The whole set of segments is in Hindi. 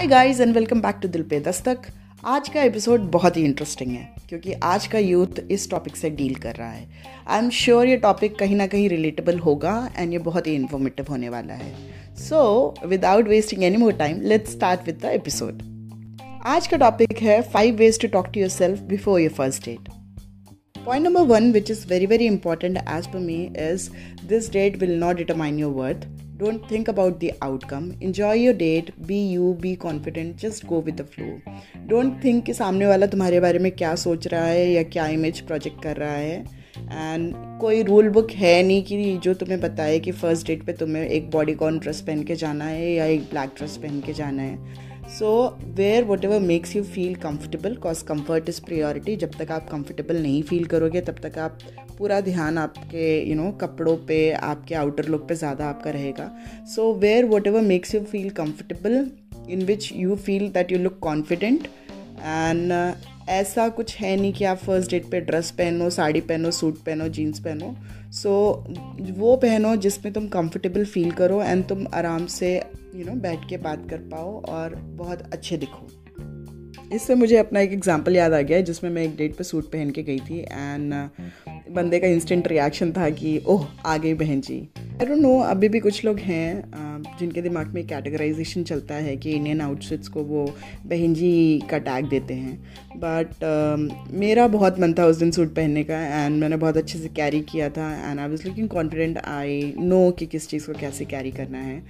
Hi guys and welcome back to Dil Pe Dastak आज का एपिसोड बहुत ही इंटरेस्टिंग है क्योंकि आज का यूथ इस टॉपिक से डील कर रहा है। आई एम श्योर ये टॉपिक कहीं ना कहीं रिलेटेबल होगा एंड ये बहुत ही इन्फॉर्मेटिव होने वाला है। So without wasting any more time let's start with the episode आज का टॉपिक है five ways to talk to yourself before your first date Point number one, which is very, very important as per me, is this date will not determine your worth. Don't think about the outcome Enjoy your date be you be confident just go with the flow. Don't think कि सामने वाला तुम्हारे बारे में क्या सोच रहा है या क्या इमेज प्रोजेक्ट कर रहा है. एंड कोई रूल बुक है नहीं कि जो तुम्हें बताए कि फ़र्स्ट डेट पे तुम्हें एक बॉडी कॉन ड्रेस पहन के जाना है या एक ब्लैक ड्रेस पहन के जाना है. So wear whatever makes you feel comfortable cause comfort is priority जब तक आप कंफर्टेबल नहीं फील करोगे तब तक आप पूरा ध्यान आपके यू you नो know, कपड़ों पे आपके आउटर लुक पे ज़्यादा आपका रहेगा। So wear whatever makes you feel comfortable in which you feel that you look confident and ऐसा कुछ है नहीं कि आप फ़र्स्ट डेट पे ड्रेस पहनो साड़ी पहनो सूट पहनो जीन्स पहनो। सो so, वो पहनो जिसमें तुम कंफर्टेबल फील करो एंड तुम आराम से यू you नो know, बैठ के बात कर पाओ और बहुत अच्छे दिखो। इससे मुझे अपना एक एग्जांपल याद आ गया जिसमें मैं एक डेट पे सूट पहन के गई थी एंड बंदे का इंस्टेंट रिएक्शन था कि ओह आ गई बहन जी। आई डोंट नो अभी भी कुछ लोग हैं जिनके दिमाग में कैटेगराइजेशन चलता है कि इंडियन आउटफिट्स को वो बहन जी का टैग देते हैं। बट uh, मेरा बहुत मन था उस दिन सूट पहनने का एंड मैंने बहुत अच्छे से कैरी किया था and I was looking confident I know कि किस चीज़ को कैसे कैरी करना है।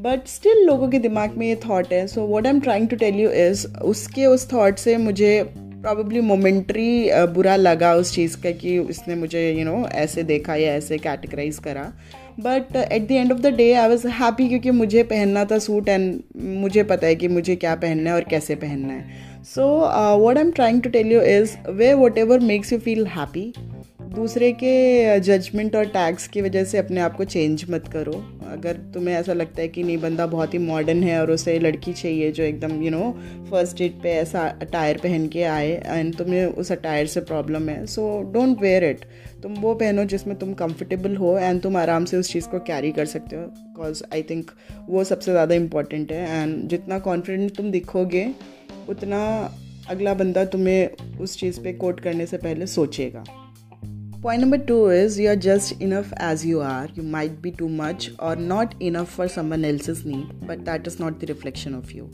बट स्टिल लोगों के दिमाग में ये थाट है so what I am trying to tell you is उसके उस थाट से मुझे प्रॉबली मोमेंट्री बुरा लगा उस चीज़ का कि उसने मुझे यू you नो know, ऐसे देखा या ऐसे कैटेगराइज करा। But at the end of the day I was happy क्योंकि मुझे पहनना था सूट एंड मुझे पता है कि मुझे क्या पहनना है और कैसे पहनना है। So what I am trying to tell you is wear whatever makes you feel happy दूसरे के जजमेंट और टैग्स की वजह से अपने आप को चेंज मत करो। अगर तुम्हें ऐसा लगता है कि नहीं, बंदा बहुत ही मॉडर्न है और उसे लड़की चाहिए जो एकदम यू नो फ़र्स्ट डेट पे ऐसा अटायर पहन के आए एंड तुम्हें उस अटायर से प्रॉब्लम है। सो डोंट वेयर इट तुम वो पहनो जिसमें तुम कंफर्टेबल हो एंड तुम आराम से उस चीज़ को कैरी कर सकते हो बिकॉज़ आई थिंक वो सबसे ज़्यादा इंपॉर्टेंट है। एंड जितना कॉन्फिडेंट तुम दिखोगे, उतना अगला बंदा तुम्हें उस चीज़ पे कोट करने से पहले सोचेगा। Point number two is are just enough as you are. You might be too much or not enough for someone else's need, but that is not the reflection of you.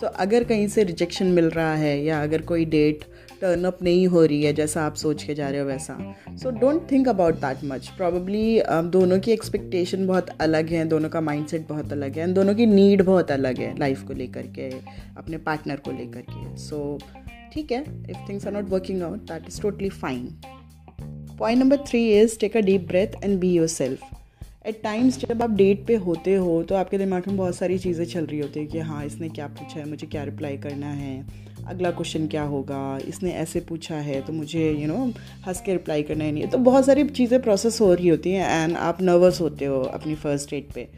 So so, अगर कहीं से रिजेक्शन मिल रहा है या अगर कोई डेट टर्न अप नहीं हो रही है जैसा आप सोच के जा रहे हो वैसा so don't think about that much probably दोनों की एक्सपेक्टेशन बहुत अलग है दोनों का माइंडसेट बहुत अलग है दोनों की नीड बहुत अलग है लाइफ को लेकर के अपने पार्टनर को लेकर के सो so, ठीक है if things are not working out that is totally fine point number three is take a deep breath and be yourself at times जब आप डेट पे होते हो तो आपके दिमाग में बहुत सारी चीज़ें चल रही होती है कि हाँ इसने क्या पूछा है, मुझे क्या रिप्लाई करना है, अगला क्वेश्चन क्या होगा, इसने ऐसे पूछा है तो मुझे यू नो हंस के रिप्लाई करना ही नहीं है। तो बहुत सारी चीज़ें प्रोसेस हो रही होती हैं एंड आप नर्वस होते हो अपनी फ़र्स्ट डेट पे।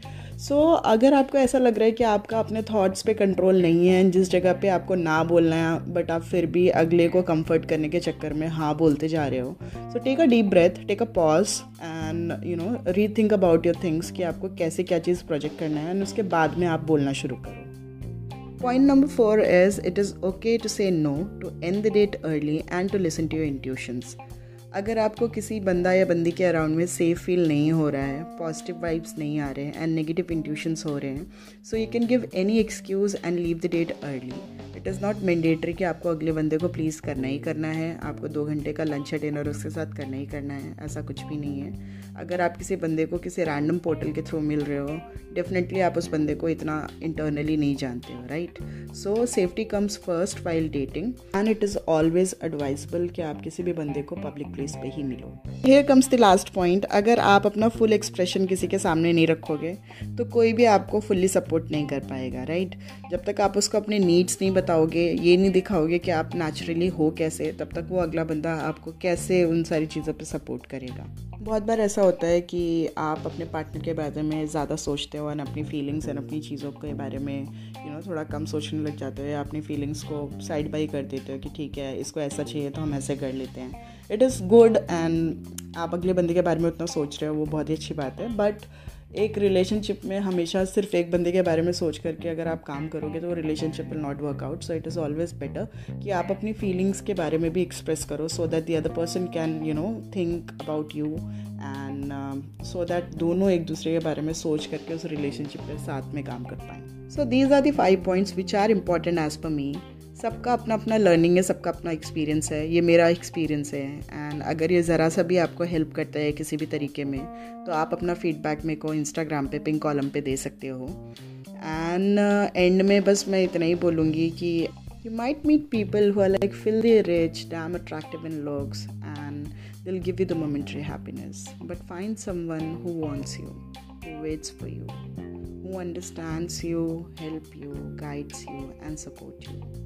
सो so, अगर आपको ऐसा लग रहा है कि आपका अपने थॉट्स पे कंट्रोल नहीं है जिस जगह पे आपको ना बोलना है बट आप फिर भी अगले को कंफर्ट करने के चक्कर में हाँ बोलते जा रहे हो। So take a deep breath take a pause and you know rethink about your things कि आपको कैसे क्या चीज़ प्रोजेक्ट करना है एंड उसके बाद में आप बोलना शुरू करो। Point number four is it is okay to say no to end the date early and to listen to your intuitions अगर आपको किसी बंदा या बंदी के अराउंड में सेफ़ फील नहीं हो रहा है पॉजिटिव वाइब्स नहीं आ रहे हैं एंड नेगेटिव इंट्यूशंस हो रहे हैं so you can give any excuse and leave the date early it is not mandatory कि आपको अगले बंदे को प्लीज़ करना ही करना है, आपको दो घंटे का लंच या डिनर उसके साथ करना ही करना है, ऐसा कुछ भी नहीं है। अगर आप किसी बंदे को किसी रैंडम पोर्टल के थ्रू मिल रहे हो डेफिनेटली आप उस बंदे को इतना इंटरनली नहीं जानते हो right so safety comes first while dating and it is always advisable कि आप किसी भी बंदे को पब्लिक प्लेस पे ही मिलो। Here comes the last point अगर आप अपना फुल एक्सप्रेशन किसी के सामने नहीं रखोगे तो कोई भी आपको फुल्ली सपोर्ट नहीं कर पाएगा राइट जब तक आप उसको अपने नीड्स नहीं बताओगे, ये नहीं दिखाओगे कि आप नेचुरली हो कैसे, तब तक वो अगला बंदा आपको कैसे उन सारी चीज़ों पर सपोर्ट करेगा। बहुत बार ऐसा होता है कि आप अपने पार्टनर के बारे में ज़्यादा सोचते हो और अपनी फीलिंग्स एंड अपनी चीज़ों के बारे में यू नो थोड़ा कम सोचने लग जाते हो या अपनी फीलिंग्स को साइड बाई कर देते हो कि ठीक है, इसको ऐसा चाहिए तो हम ऐसे कर लेते हैं। इट इज़ गुड एंड आप अगले बंदे के बारे में उतना सोच रहे हो, वो बहुत ही अच्छी बात है। बट एक रिलेशनशिप में हमेशा सिर्फ़ एक बंदे के बारे में सोच करके अगर आप काम करोगे तो वो relationship will not work out so it is always better कि आप अपनी फीलिंग्स के बारे में भी एक्सप्रेस करो so that the other person can you know think about you and so that दोनों एक दूसरे के बारे में सोच करके उस रिलेशनशिप पे साथ में काम कर पाएँ. So these are the five points which are important as per me सबका अपना अपना लर्निंग है सबका अपना एक्सपीरियंस है ये मेरा एक्सपीरियंस है। एंड अगर ये ज़रा सा भी आपको हेल्प करता है किसी भी तरीके में तो आप अपना फीडबैक मेरे को इंस्टाग्राम पे पिंक कॉलम पे दे सकते हो। एंड एंड uh, में बस मैं इतना ही बोलूँगी कि you might meet people who are like filthy rich damn attractive in looks and they'll give you the momentary happiness but find someone who wants you who waits for you who understands you, help you, guides you, and support you.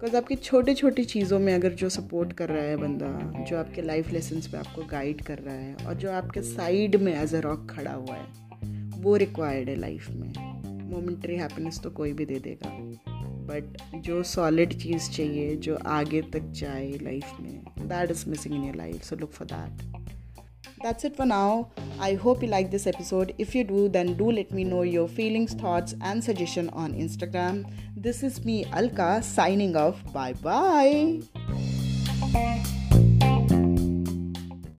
Because आपकी छोटी छोटी चीज़ों में अगर जो सपोर्ट कर रहा है बंदा, जो आपके लाइफ लेसन्स पे आपको गाइड कर रहा है, और जो आपके साइड में एज अ रॉक खड़ा हुआ है, वो रिक्वायर्ड है लाइफ में। मोमेंट्री हैप्पीनेस तो कोई भी दे देगा। बट जो सॉलिड चीज़ चाहिए, जो आगे तक जाए लाइफ में that is missing in your life so look for that That's it for now. I hope you like this episode. If you do, then do let me know your feelings, thoughts, and suggestion on Instagram. This is me, Alka, signing off. Bye bye.